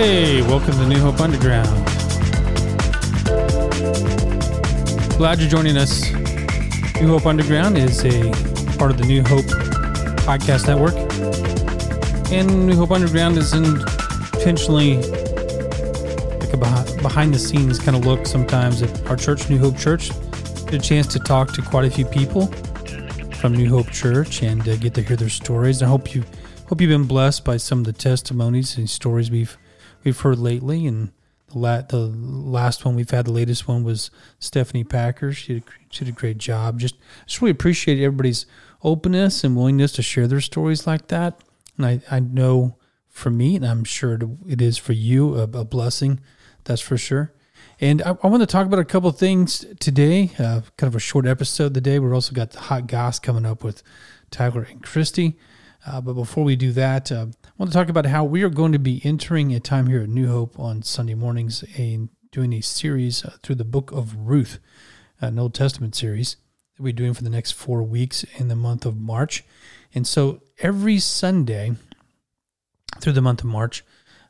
Hey, welcome to New Hope Underground. Glad you're joining us. New Hope Underground is a part of the New Hope Podcast Network. And New Hope Underground is intentionally like a behind the scenes kind of look sometimes at our church, New Hope Church. Get a chance to talk to quite a few people from New Hope Church and uh, get to hear their stories. I hope you hope you've been blessed by some of the testimonies and stories we've we've heard lately. And the la- the last one we've had, the latest one was Stephanie Packer. She did, she did a great job. Just just really appreciate everybody's openness and willingness to share their stories like that. And I I know for me, and I'm sure it is for you, a, a blessing. That's for sure. And I, I, want to talk about a couple things today, uh, kind of a short episode today. We've also got the hot goss coming up with Tyler and Christy. Uh, but before we do that, uh, I want to talk about how we are going to be entering a time here at New Hope on Sunday mornings and doing a series uh, through the book of Ruth, an Old Testament series that we're doing for the next four weeks in the month of March. And so every Sunday through the month of March,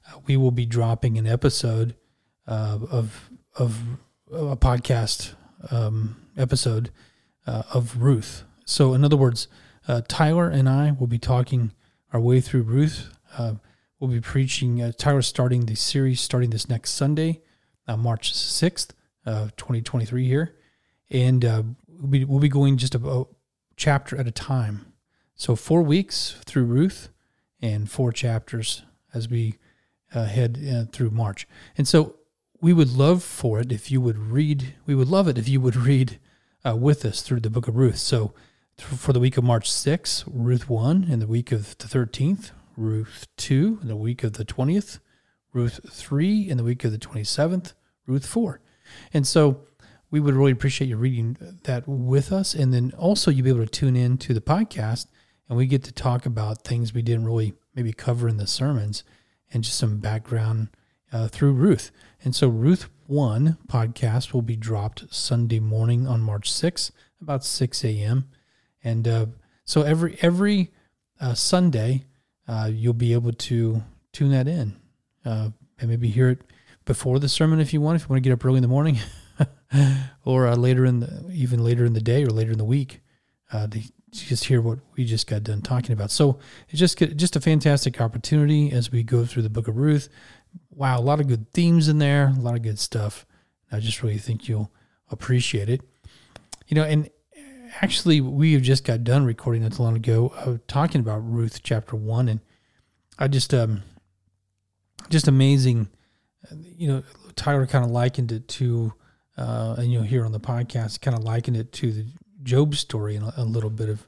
uh, we will be dropping an episode uh, of of a podcast um, episode uh, of Ruth. So, in other words, uh, Tyler and I will be talking our way through Ruth. Uh, we'll be preaching. Uh, Tyler starting the series starting this next Sunday, uh, March sixth, twenty twenty three here, and uh, we'll be we'll be going just a, a chapter at a time. So four weeks through Ruth, and four chapters as we head through March. And so we would love for it if you would read. We would love it if you would read uh, with us through the book of Ruth. So for the week of March 6th, Ruth 1, and the week of the 13th, Ruth 2, in the week of the 20th, Ruth 3, in the week of the 27th, Ruth 4. And so we would really appreciate you reading that with us. And then also you'll be able to tune in to the podcast and we get to talk about things we didn't really maybe cover in the sermons and just some background uh, through Ruth. And so Ruth 1 podcast will be dropped Sunday morning on March 6th, about 6 a.m. And uh, so every every uh, Sunday, uh, you'll be able to tune that in uh, and maybe hear it before the sermon if you want, if you want to get up early in the morning, or uh, later in the even later in the day or later in the week uh, to just hear what we just got done talking about. So it's just just a fantastic opportunity as we go through the Book of Ruth wow, a lot of good themes in there, a lot of good stuff. I just really think you'll appreciate it. You know, and actually, we have just got done recording not too long ago of talking about Ruth chapter one, and I just, um, just amazing. You know, Tyler kind of likened it to, uh, and you'll hear on the podcast, kind of likened it to the Job story in a, a little bit of,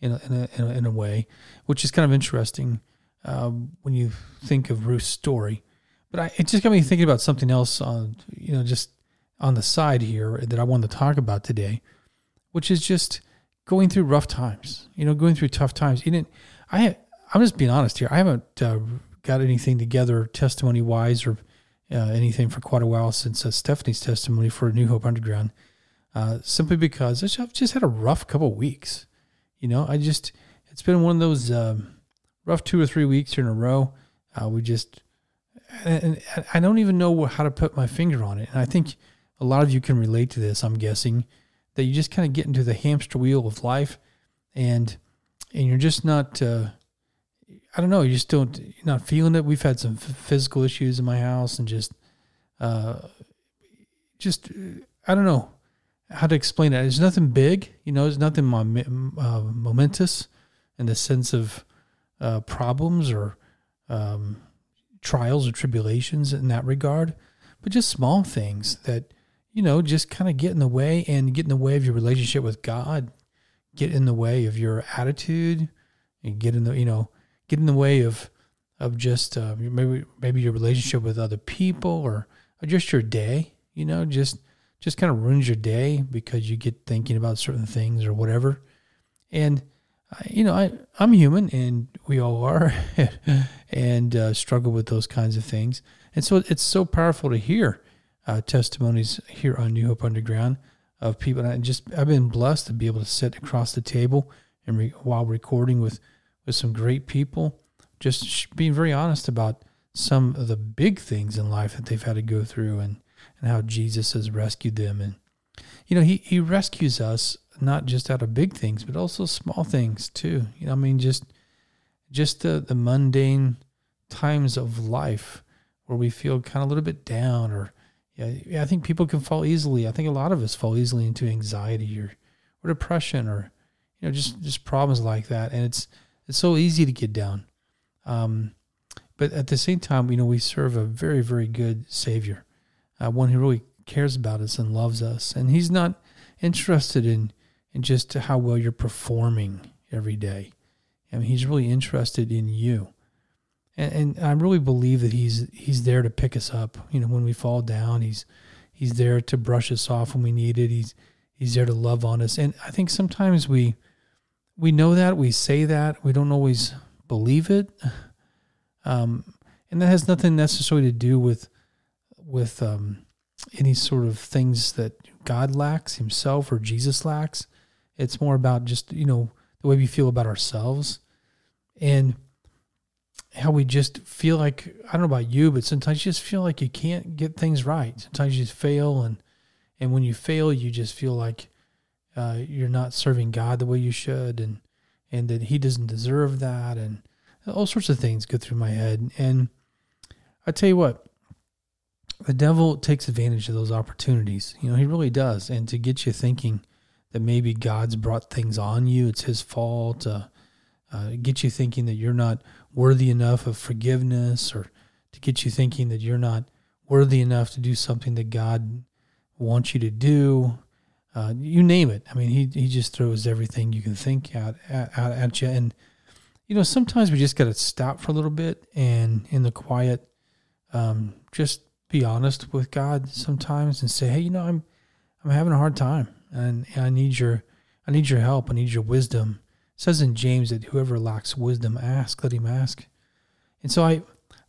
in a, in a, in a, in a way, which is kind of interesting um, when you think of Ruth's story. But I, it just got me thinking about something else on, you know, just on the side here that I wanted to talk about today, which is just going through rough times, you know, going through tough times. You didn't, I, I'm just being honest here. I haven't uh, got anything together testimony wise or uh, anything for quite a while since uh, Stephanie's testimony for New Hope Underground, uh, simply because I've just had a rough couple weeks. You know, I just, it's been one of those um, rough two or three weeks in a row. Uh, we just, and I don't even know how to put my finger on it. And I think a lot of you can relate to this. I'm guessing that you just kind of get into the hamster wheel of life, and and you're just not. Uh, I don't know. You just don't. You're not feeling it. We've had some physical issues in my house, and just, uh, just I don't know how to explain it. It's nothing big, you know. It's nothing mom- uh, momentous in the sense of uh, problems or um, trials or tribulations in that regard, but just small things that, you know, just kind of get in the way and get in the way of your relationship with God, get in the way of your attitude, and get in the, you know, get in the way of, of just uh, maybe maybe your relationship with other people or, just your day, you know, just just kind of ruins your day because you get thinking about certain things or whatever. And you know, I I'm human, and we all are, and uh, struggle with those kinds of things. And so it's so powerful to hear uh, testimonies here on New Hope Underground of people. And I just I've been blessed to be able to sit across the table and re- while recording with with some great people, just being very honest about some of the big things in life that they've had to go through and, and how Jesus has rescued them. And, you know, he, he rescues us not just out of big things, but also small things too. You know, I mean, just, just the, the mundane times of life where we feel kind of a little bit down or, yeah, I think people can fall easily. I think a lot of us fall easily into anxiety or, or depression or, you know, just, just problems like that. And it's, it's so easy to get down. Um, but at the same time, you know, we serve a very, very good Savior, uh, one who really cares about us and loves us. And He's not interested in, in just how well you're performing every day. I mean, He's really interested in you. And, and I really believe that He's He's there to pick us up. You know, when we fall down, He's He's there to brush us off when we need it. He's He's there to love on us. And I think sometimes we we know that we say that we don't always believe it um, and that has nothing necessarily to do with with um, any sort of things that God lacks himself or Jesus lacks. It's more about just, you know, the way we feel about ourselves and how we just feel like, I don't know about you, but sometimes you just feel like you can't get things right. Sometimes you just fail. And, and when you fail, you just feel like uh, you're not serving God the way you should and, and that he doesn't deserve that. And, all sorts of things go through my head. And I tell you what, the devil takes advantage of those opportunities. You know, he really does. And to get you thinking that maybe God's brought things on you, it's his fault, uh, uh, get you thinking that you're not worthy enough of forgiveness, or to get you thinking that you're not worthy enough to do something that God wants you to do. Uh, you name it. I mean, he, he just throws everything you can think out, at, out at you. And you know, sometimes we just got to stop for a little bit and in the quiet, um, just be honest with God sometimes and say, Hey, you know, I'm, I'm having a hard time and, and I need your, I need your help. I need your wisdom. Says in James that whoever lacks wisdom, ask, let him ask. And so I,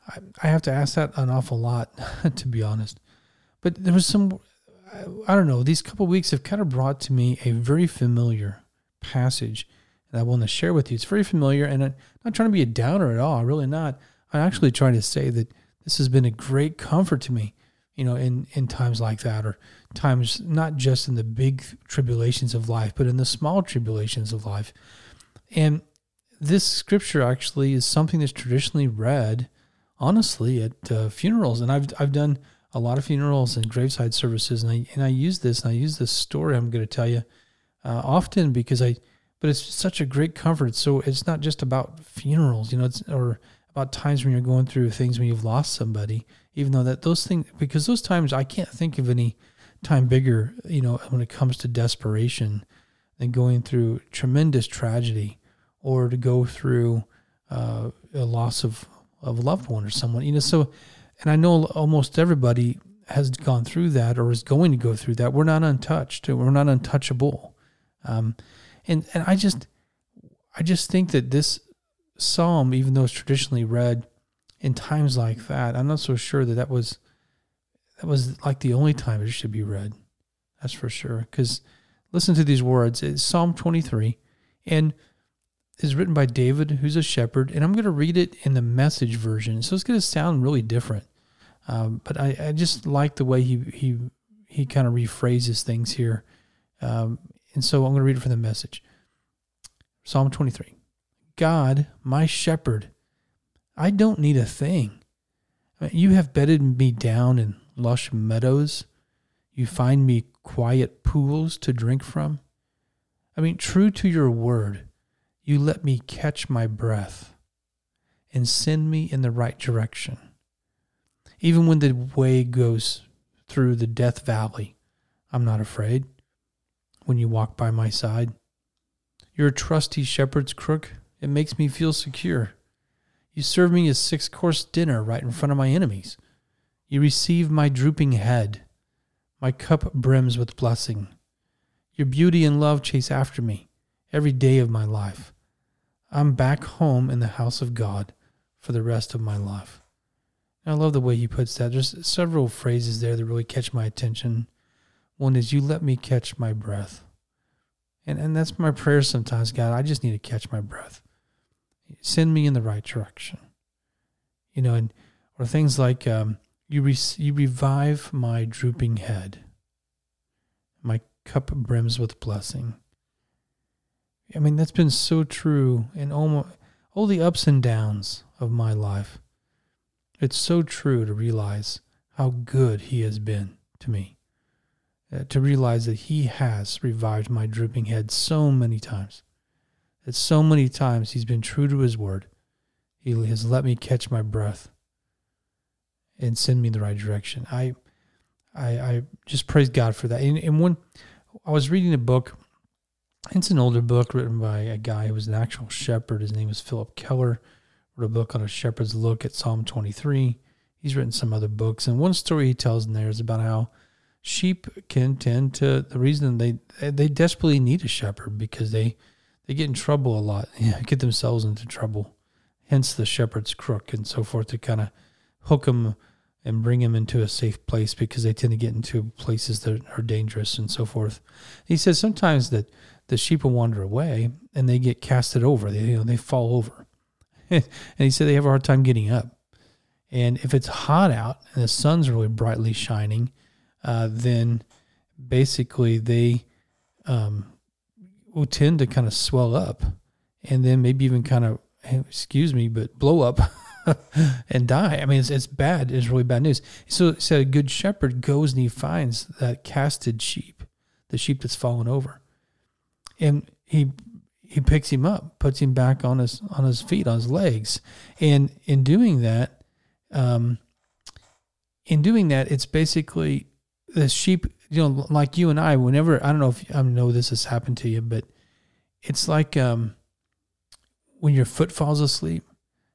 I, I have to ask that an awful lot, to be honest. But there was some, I, I don't know, these couple weeks have kind of brought to me a very familiar passage that I want to share with you. It's very familiar, and I'm not trying to be a downer at all. Really not. I'm actually trying to say that this has been a great comfort to me, you know, in in times like that, or times not just in the big tribulations of life, but in the small tribulations of life. And this scripture actually is something that's traditionally read, honestly, at uh, funerals. And I've I've done a lot of funerals and graveside services, and I and I use this and I use this story I'm going to tell you uh, often because I but it's such a great comfort. So it's not just about funerals, you know, it's or about times when you're going through things when you've lost somebody, even though that those things because those times I can't think of any time bigger, you know, when it comes to desperation than going through tremendous tragedy or to go through uh, a loss of, of a loved one or someone, you know. So, and I know almost everybody has gone through that or is going to go through that. We're not untouched. We're not untouchable. Um, and and I just I just think that this psalm, even though it's traditionally read in times like that, I'm not so sure that that was that was like the only time it should be read. That's for sure. Because listen to these words. It's Psalm 23, and is written by David, who's a shepherd, and I'm going to read it in the message version. So it's going to sound really different. Um, but I, I, just like the way he he he kind of rephrases things here. Um, and so I'm going to read it from the message Psalm 23 God, my shepherd, I don't need a thing. You have bedded me down in lush meadows. You find me quiet pools to drink from. I mean, true to your word, you let me catch my breath and send me in the right direction. Even when the way goes through the death valley, I'm not afraid when you walk by my side. You're a trusty shepherd's crook. It makes me feel secure. You serve me a six course dinner right in front of my enemies. You receive my drooping head. My cup brims with blessing. Your beauty and love chase after me every day of my life. I'm back home in the house of God for the rest of my life. I love the way he puts that. There's several phrases there that really catch my attention. One is, You let me catch my breath. And, and that's my prayer sometimes, God. I just need to catch my breath. Send me in the right direction. You know, and or things like um, you re- you revive my drooping head. My cup brims with blessing. I mean, that's been so true in all the ups and downs of my life. It's so true to realize how good He has been to me. Uh, to realize that He has revived my drooping head so many times. That so many times He's been true to His word. He has let me catch my breath and send me the right direction. I, I, I just praise God for that. And, and when I was reading a book, it's an older book written by a guy who was an actual shepherd. His name was Phillip Keller. Wrote a book on a shepherd's look at Psalm 23. He's written some other books, and one story he tells in there is about how sheep can tend to the reason they they desperately need a shepherd because they they get in trouble a lot, get themselves into trouble. Hence the shepherd's crook and so forth to kind of hook them and bring them into a safe place because they tend to get into places that are dangerous and so forth. He says sometimes that the sheep will wander away and they get casted over. They you know they fall over, and he said they have a hard time getting up. And if it's hot out and the sun's really brightly shining, uh, then basically they um, will tend to kind of swell up, and then maybe even kind of excuse me, but blow up. and die. I mean, it's, it's bad. It's really bad news. So, so a good shepherd goes and he finds that casted sheep, the sheep that's fallen over, and he he picks him up, puts him back on his on his feet, on his legs, and in doing that, um, in doing that, it's basically the sheep. You know, like you and I. Whenever I don't know if I know this has happened to you, but it's like um, when your foot falls asleep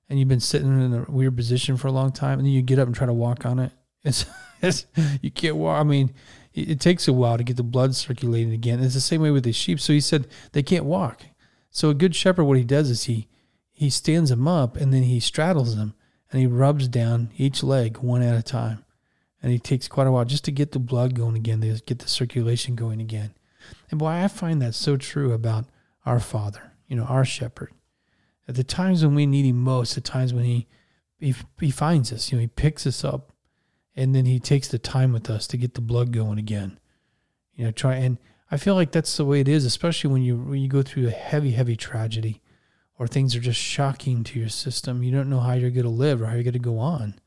and you've been sitting in a weird position for a long time, and then you get up and try to walk on it. It's, it's you can't walk. I mean, it, it takes a while to get the blood circulating again. It's the same way with the sheep. So he said they can't walk. So a good shepherd, what he does is he he stands them up and then he straddles them and he rubs down each leg one at a time. And he takes quite a while just to get the blood going again, to get the circulation going again. And boy, I find that so true about our Father, you know, our shepherd. At the times when we need him most, the times when he, he he finds us, you know, he picks us up and then he takes the time with us to get the blood going again. You know, try and I feel like that's the way it is, especially when you when you go through a heavy, heavy tragedy or things are just shocking to your system. You don't know how you're going to live or how you're going to go on.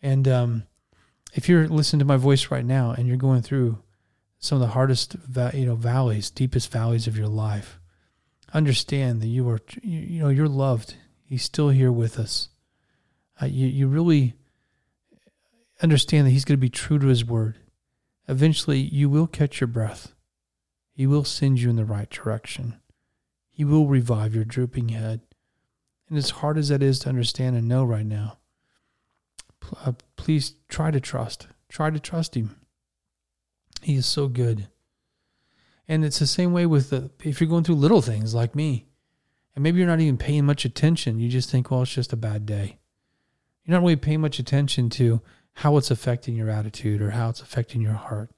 And um, if you're listening to my voice right now and you're going through some of the hardest, you know, valleys, deepest valleys of your life, understand that you are, you know, you're loved. He's still here with us. Uh, you, you really understand that He's going to be true to His word. Eventually, you will catch your breath. He will send you in the right direction. He will revive your drooping head. And as hard as that is to understand and know right now, uh, please try to trust. Try to trust Him. He is so good. And it's the same way with the, if you're going through little things like me, and maybe you're not even paying much attention, you just think, well, it's just a bad day. You're not really paying much attention to how it's affecting your attitude or how it's affecting your heart.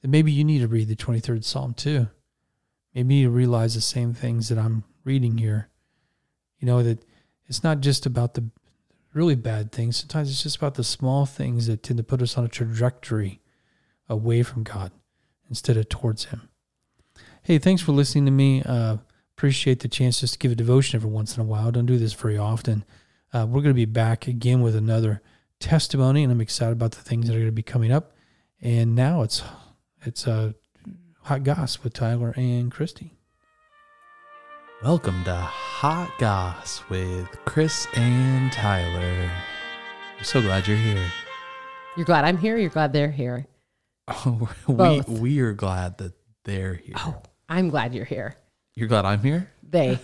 Then maybe you need to read the 23rd Psalm too. Maybe you realize the same things that I'm reading here. You know, that it's not just about the really bad things. Sometimes it's just about the small things that tend to put us on a trajectory away from God instead of towards Him. Hey, thanks for listening to me. Uh, appreciate the chance just to give a devotion every once in a while. Don't do this very often. Uh, we're going to be back again with another testimony, and I'm excited about the things that are going to be coming up. And now it's it's uh, hot goss with Tyler and Christy. Welcome to Hot Goss with Chris and Tyler. I'm so glad you're here. You're glad I'm here. You're glad they're here. Oh, we Both. we are glad that they're here. Oh, I'm glad you're here. You're glad I'm here. They.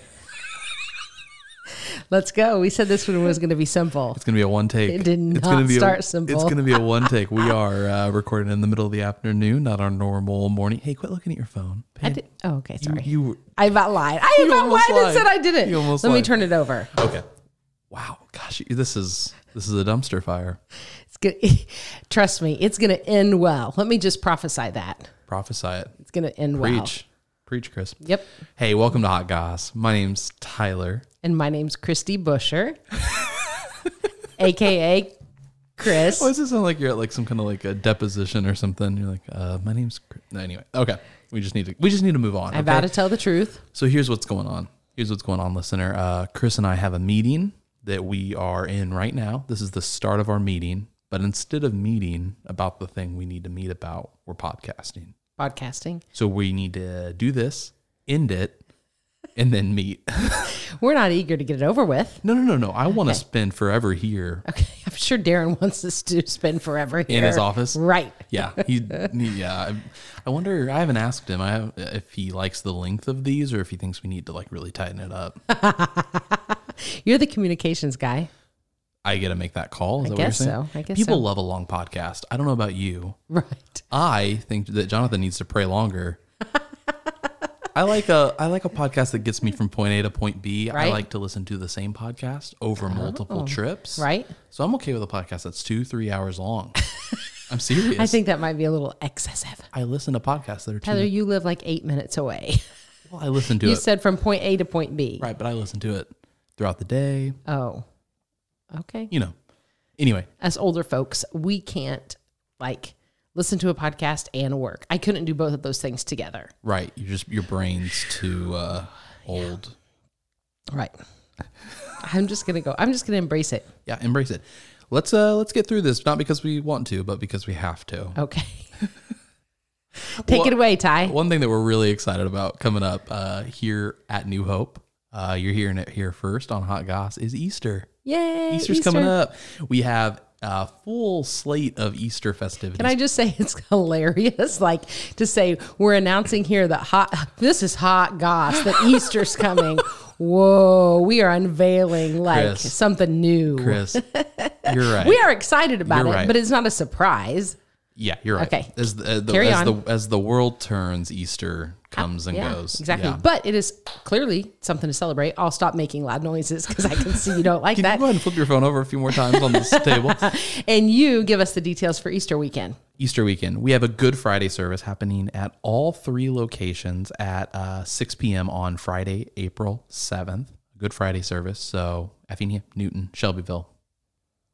Let's go. We said this one was going to be simple. It's gonna be a one take. It did it's not gonna be start a, simple. It's gonna be a one take. We are uh, recording in the middle of the afternoon, not our normal morning. Hey, quit looking at your phone. I did. Oh, okay. Sorry. You, I about lied. I You about almost lied and said I didn't. You almost Let me turn it over. okay. Wow, gosh, this is this is a dumpster fire. It's good. Trust me, it's going to end well. Let me just prophesy that Prophesy it. it's going to end well. Preach, Chris. Yep. Hey, welcome to Hot Goss. My name's Tyler. And my name's Christy Busher, aka Chris. Why does it sound like you're at like some kind of like a deposition or something? You're like, uh, my name's Chris. No, anyway. Okay, we just need to we just need to move on. I okay? vow to tell the truth. So here's what's going on. Here's what's going on, listener. Uh, Chris and I have a meeting that we are in right now. This is the start of our meeting. But instead of meeting about the thing we need to meet about, we're podcasting. Podcasting. So we need to do this, end it, and then meet. We're not eager to get it over with. no, no, no, no. I want to spend forever here Okay. I'm sure Darren wants us to spend forever here. in his office. Right. Yeah, he, yeah. I, I wonder. I haven't asked him. I if he likes the length of these, or if he thinks we need to like really tighten it up. You're the communications guy. I get to make that call. Is I that guess what you're saying? so. I guess People so. love a long podcast. I don't know about you. Right. I think that Jonathan needs to pray longer. I like a I like a podcast that gets me from point A to point B. I Right. like to listen to the same podcast over oh. multiple trips. Right. So I'm okay with a podcast that's two, three hours long. I'm serious. I think that might be a little excessive. I listen to podcasts that are two. Tyler, you live like eight minutes away. well, I listen to You it. said from point A to point B. right, but I listen to it throughout the day. Oh. Okay. You know. Anyway, As older folks, we can't like listen to a podcast and work. I couldn't do both of those things together. right. You just your brain's too uh, old. Right. I'm just gonna go. I'm just gonna embrace it. Yeah, embrace it. Let's uh let's get through this. Not because we want to, but because we have to. Okay. Take Well, it away, Ty. One thing that we're really excited about coming up uh, here at New Hope, uh, you're hearing it here first on Hot Goss, is Easter. Yay! Easter's Easter. coming up. We have a full slate of Easter festivities. Can I just say it's hilarious? Like to say we're announcing here that hot this is hot goss that Easter's coming. Whoa, we are unveiling like Chris. something new. Chris, you're right. We are excited about You're it, right. but it's not a surprise. Yeah, you're right. Okay. As the, uh, the, Carry as on. the as the world turns, Easter comes and yeah, goes. Exactly. Yeah. But it is clearly something to celebrate. I'll stop making loud noises because I can see you don't like Can you that. go ahead and flip your phone over a few more times on this table? And you give us the details for Easter weekend. Easter weekend, we have a Good Friday service happening at all three locations at uh, 6 p.m. on Friday, April 7th. Good Friday service. So, Effingham, Newton, Shelbyville,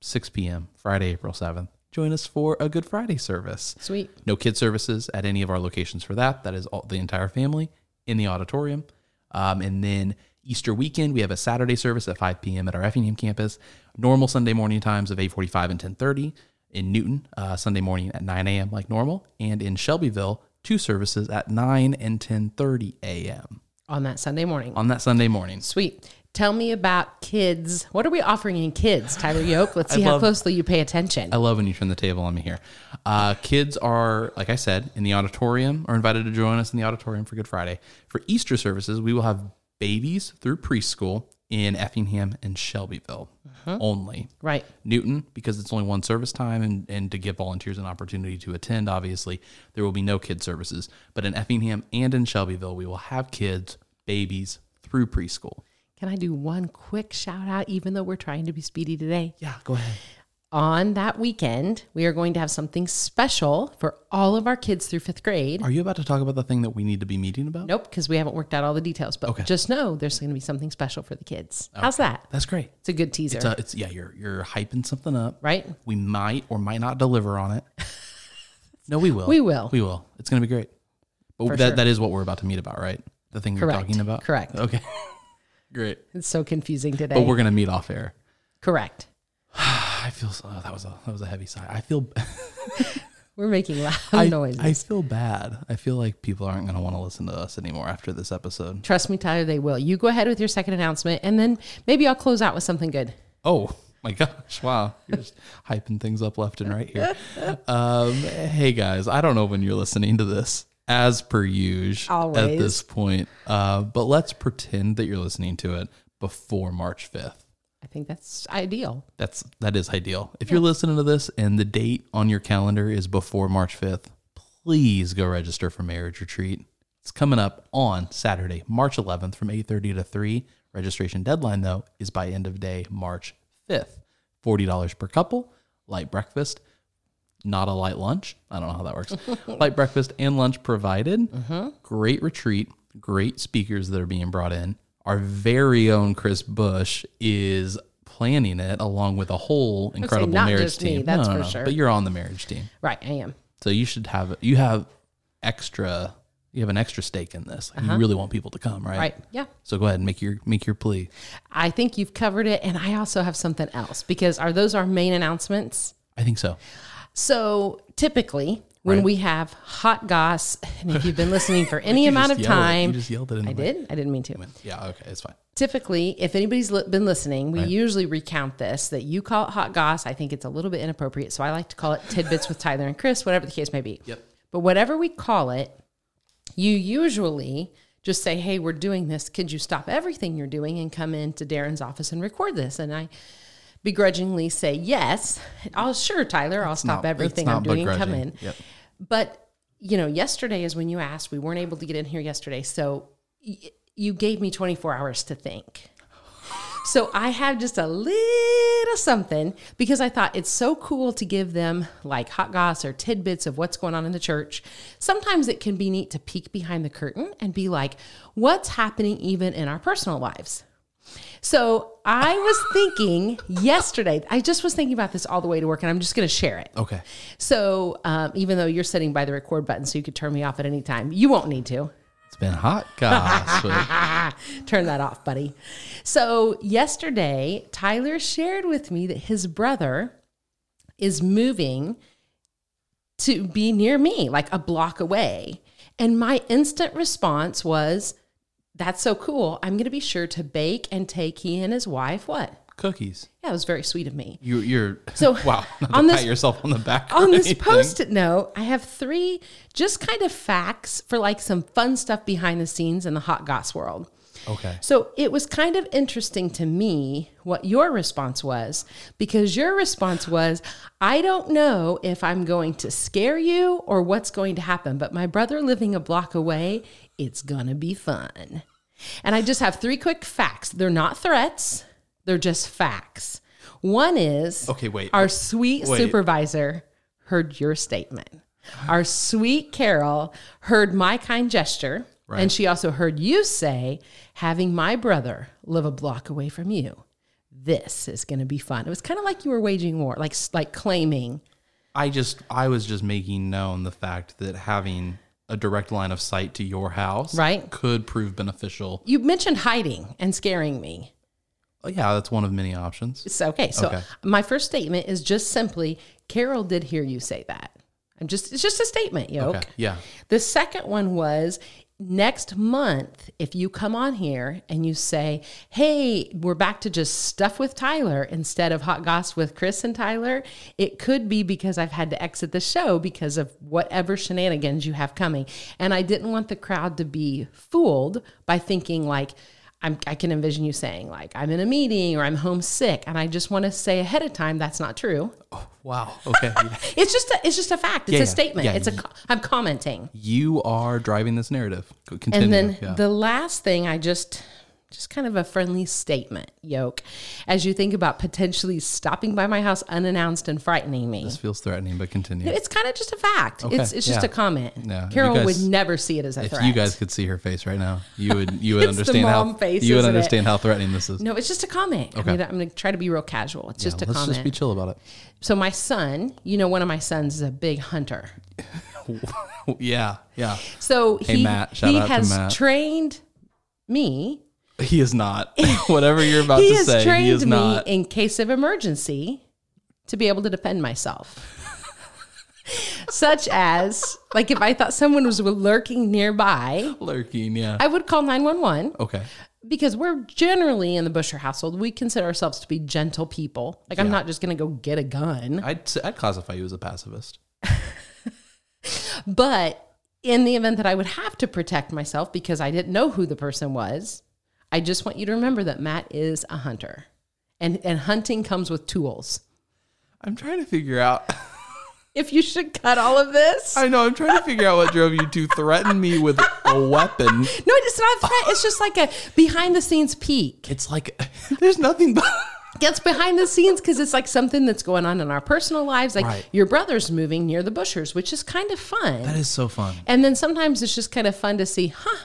6 p.m., Friday, April 7th. Join us for a Good Friday service. Sweet. No kid services at any of our locations for that. That is all, the entire family in the auditorium. Um, and then Easter weekend, we have a Saturday service at 5 p.m. at our Effingham campus. Normal Sunday morning times of 8:45 and 10:30. In Newton, uh, Sunday morning at 9 a.m. like normal, and in Shelbyville, two services at 9 and 10:30 a.m. On that Sunday morning. on that Sunday morning. Sweet. Tell me about kids. What are we offering in kids, Tyler Yoke? Let's see I how closely you pay attention. I love when you turn the table on me here. Uh, kids are, like I said, in the auditorium, are invited to join us in the auditorium for Good Friday. For Easter services, we will have babies through preschool in Effingham and Shelbyville only. right. Newton, because it's only one service time and, and to give volunteers an opportunity to attend, obviously, there will be no kid services. But in Effingham and in Shelbyville, we will have kids, babies through preschool. Can I do one quick shout out, even though we're trying to be speedy today? Yeah, go ahead. On that weekend, we are going to have something special for all of our kids through fifth grade. Are you about to talk about the thing that we need to be meeting about? Nope, because we haven't worked out all the details. But Okay. just know there's going to be something special for the kids. How's that? That's great. It's a good teaser, It's, uh, it's yeah, you're you're hyping something up. right? We might or might not deliver on it. No, we will. We will. We will. It's going to be great. But For that, sure. that is what we're about to meet about, right? The thing you're talking about. Correct. Okay. Great. It's so confusing today. But we're going to meet off air. Correct. I feel so, oh, that was a that was a heavy sigh. I feel We're making loud I, noises. I feel bad. I feel like people aren't going to want to listen to us anymore after this episode. Trust me, Tyler, they will. You go ahead with your second announcement, and then maybe I'll close out with something good. Oh my gosh! Wow, you're just hyping things up left and right here. Um, hey guys, I don't know when you're listening to this, as per usual at this point, uh, but let's pretend that you're listening to it before March 5th. I think that's ideal. That's that is ideal. If you're listening to this and the date on your calendar is before March 5th, please go register for marriage retreat. It's coming up on Saturday, March 11th from 8:30 to 3. Registration deadline though is by end of day March 5th. $40 per couple, light breakfast, not a light lunch. I don't know how that works. light breakfast and lunch provided. Great retreat, great speakers that are being brought in. Our very own Chris Bush is planning it along with a whole incredible not marriage just me, team. that's no, for no, no, sure. But you're on the marriage team, Right, I am. so you should have you have extra. You have an extra stake in this. Like, You really want people to come, right? Uh-huh. Right. Yeah. So go ahead and make your make your plea. I think you've covered it. And I also have something else because are those our main announcements? I think so. So typically, when Right. we have hot goss, and if you've been listening for any amount of yelled it. time, You just yelled it. In I mic. did. I didn't mean to. Yeah. Okay. It's fine. Typically, if anybody's li- been listening, we usually recount this that you call it hot goss. I think it's a little bit inappropriate. So I like to call it tidbits with Tyler and Chris, whatever the case may be. Yep. But whatever we call it, you usually just say, Hey, we're doing this. Could you stop everything you're doing and come into Darren's office and record this? And I begrudgingly say, Yes. I'll sure, Tyler, I'll stop not- everything I'm doing and come in. Yep. But, you know, yesterday is when you asked, we weren't able to get in here yesterday. So y- you gave me 24 hours to think. So I had just a little something because I thought it's so cool to give them like hot goss or tidbits of what's going on in the church. Sometimes it can be neat to peek behind the curtain and be like, what's happening even in our personal lives? So I was thinking yesterday, I just was thinking about this all the way to work and I'm just going to share it. Okay. So um, even though you're sitting by the record button so you could turn me off at any time, you won't need to. It's been hot, gosh. Turn that off, buddy. So, yesterday, Tyler shared with me that his brother is moving to be near me, like a block away. And my instant response was, That's so cool. I'm going to be sure to bake and take he and his wife what? cookies. Yeah, it was very sweet of me. You, you're So, wow. On this- pat yourself on the back. on this anything. post-it note, I have three just kind of facts for like some fun stuff behind the scenes in the hot goss world. Okay. So it was kind of interesting to me what your response was because your response was, I don't know if I'm going to scare you or what's going to happen, but my brother living a block away, it's going to be fun. And I just have three quick facts. They're not threats, they're just facts. One is Okay, wait. our sweet Wait. supervisor heard your statement. Our sweet Carol heard my kind gesture. Right. And she also heard you say, having my brother live a block away from you, this is going to be fun. It was kind of like you were waging war, like like claiming. I just I was just making known the fact that having a direct line of sight to your house Right. could prove beneficial. You mentioned hiding and scaring me. Oh, yeah, that's one of many options. It's okay. So Okay. my first statement is just simply, Carol did hear you say that. I'm just it's just a statement, yoke. Okay. Yeah. The second one was next month, if you come on here and you say, Hey, we're back to just stuff with Tyler instead of hot goss with Chris and Tyler, it could be because I've had to exit the show because of whatever shenanigans you have coming. And I didn't want the crowd to be fooled by thinking, like, I'm, I can envision you saying like I'm in a meeting or I'm homesick, and I just want to say ahead of time that's not true. Oh, wow. Okay. It's just a, it's just a fact. It's Yeah, a yeah, statement. yeah. It's a co- I'm commenting. you are driving this narrative. Continue. And then yeah. the last thing I just just kind of a friendly statement, yoke, as you think about potentially stopping by my house unannounced and frightening me. this feels threatening, but continue. It's kind of just a fact. Okay, It's it's just yeah. a comment. Yeah, Carol guys- would never see it as a if threat. you guys could see her face right now, you would you would understand how face, you would isn't it? understand how threatening this is. no, it's just a comment. Okay. I'm, gonna, I'm gonna try to be real casual. It's just a comment. Let's comment. just be chill about it. so my son, you know, one of my sons is a big hunter. Yeah, yeah. So Hey, he, Matt. Shout he out to has trained me He is not. Whatever you're about to has say, trained he is me not. in case of emergency to be able to defend myself. Such as, like, if I thought someone was lurking nearby, Lurking, yeah. I would call 911 okay. because we're generally in the Busher household, we consider ourselves to be gentle people. Like, I'm not just going to go get a gun. I'd s- I'd classify you as a pacifist. But in the event that I would have to protect myself because I didn't know who the person was, I just want you to remember that Matt is a hunter. And, and hunting comes with tools. I'm trying to figure out. If you should cut all of this. I know. I'm trying to figure out what drove you to threaten me with a weapon. No, it's not a threat. It's just like a behind the scenes peek. It's like there's nothing but. It's behind the scenes because it's like something that's going on in our personal lives. Like Right. your brother's moving near the Bushers, which is kind of fun. That is so fun. and then sometimes it's just kind of fun to see, huh,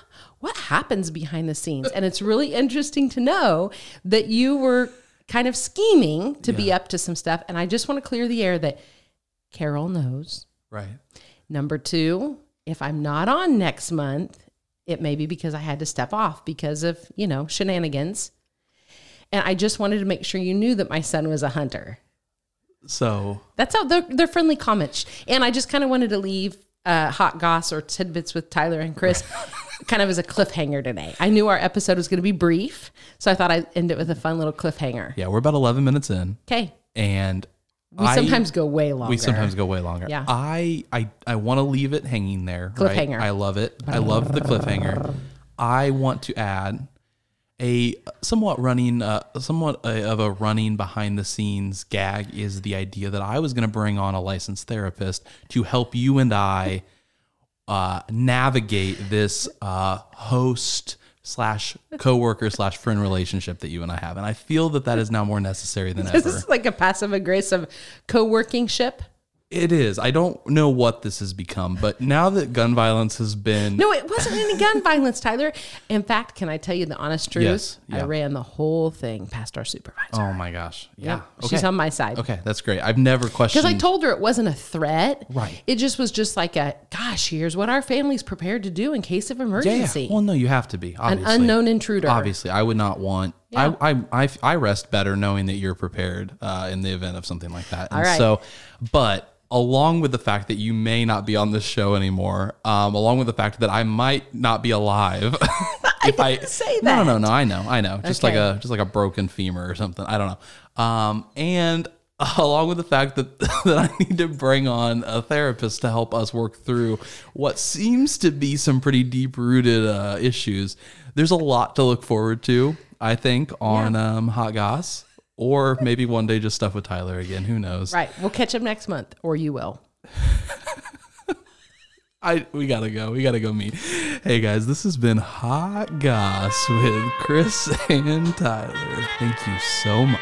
what happens behind the scenes? And it's really interesting to know that you were kind of scheming to be up to some stuff. And I just want to clear the air that Carol knows. Right. Number two, if I'm not on next month, it may be because I had to step off because of, you know, shenanigans. And I just wanted to make sure you knew that my son was a hunter. So That's how they're, they're friendly comments. And I just kind of wanted to leave uh, hot goss or tidbits with Tyler and Chris kind of as a cliffhanger today. I knew our episode was going to be brief. So I thought I'd end it with a fun little cliffhanger. yeah, we're about 11 minutes in, Okay. and We I- sometimes go way longer. we sometimes go way longer. Yeah. I I I want to leave it hanging there. right? Cliffhanger. I love it. I love the cliffhanger. I want to add a somewhat running, uh, somewhat uh, of a running behind the scenes gag is the idea that I was going to bring on a licensed therapist to help you and I uh, navigate this uh, host slash coworker slash friend relationship that you and I have, and I feel that that is now more necessary than This ever. is like a passive aggressive co working ship. It is. I don't know what this has become, but now that gun violence has been No, it wasn't any gun violence, Tyler. In fact, can I tell you the honest truth? Yes, I ran the whole thing past our supervisor. Oh my gosh. Yeah. Yep, She's on my side. Okay, that's great. I've never questioned Because I told her it wasn't a threat. Right. It just was just like a, gosh, here's what our family's prepared to do in case of yeah, yeah. emergency. Well, no, you have to be. An unknown intruder. Obviously, I would not want. Yeah. I, I I I rest better knowing that you're prepared uh, in the event of something like that. And All right. So, but along with the fact that you may not be on this show anymore, um, along with the fact that I might not be alive. if I, didn't say No, no, that. no. I know, I know. Just like a just like a broken femur or something. I don't know. Um, and along with the fact that that I need to bring on a therapist to help us work through what seems to be some pretty deep rooted uh, issues. There's a lot to look forward to. I think on um, Hot Goss, or maybe one day just stuff with Tyler again. Who knows? Right. We'll catch up next month, or you will. I we gotta go. We gotta go meet. Hey guys, this has been Hot Goss with Chris and Tyler. Thank you so much.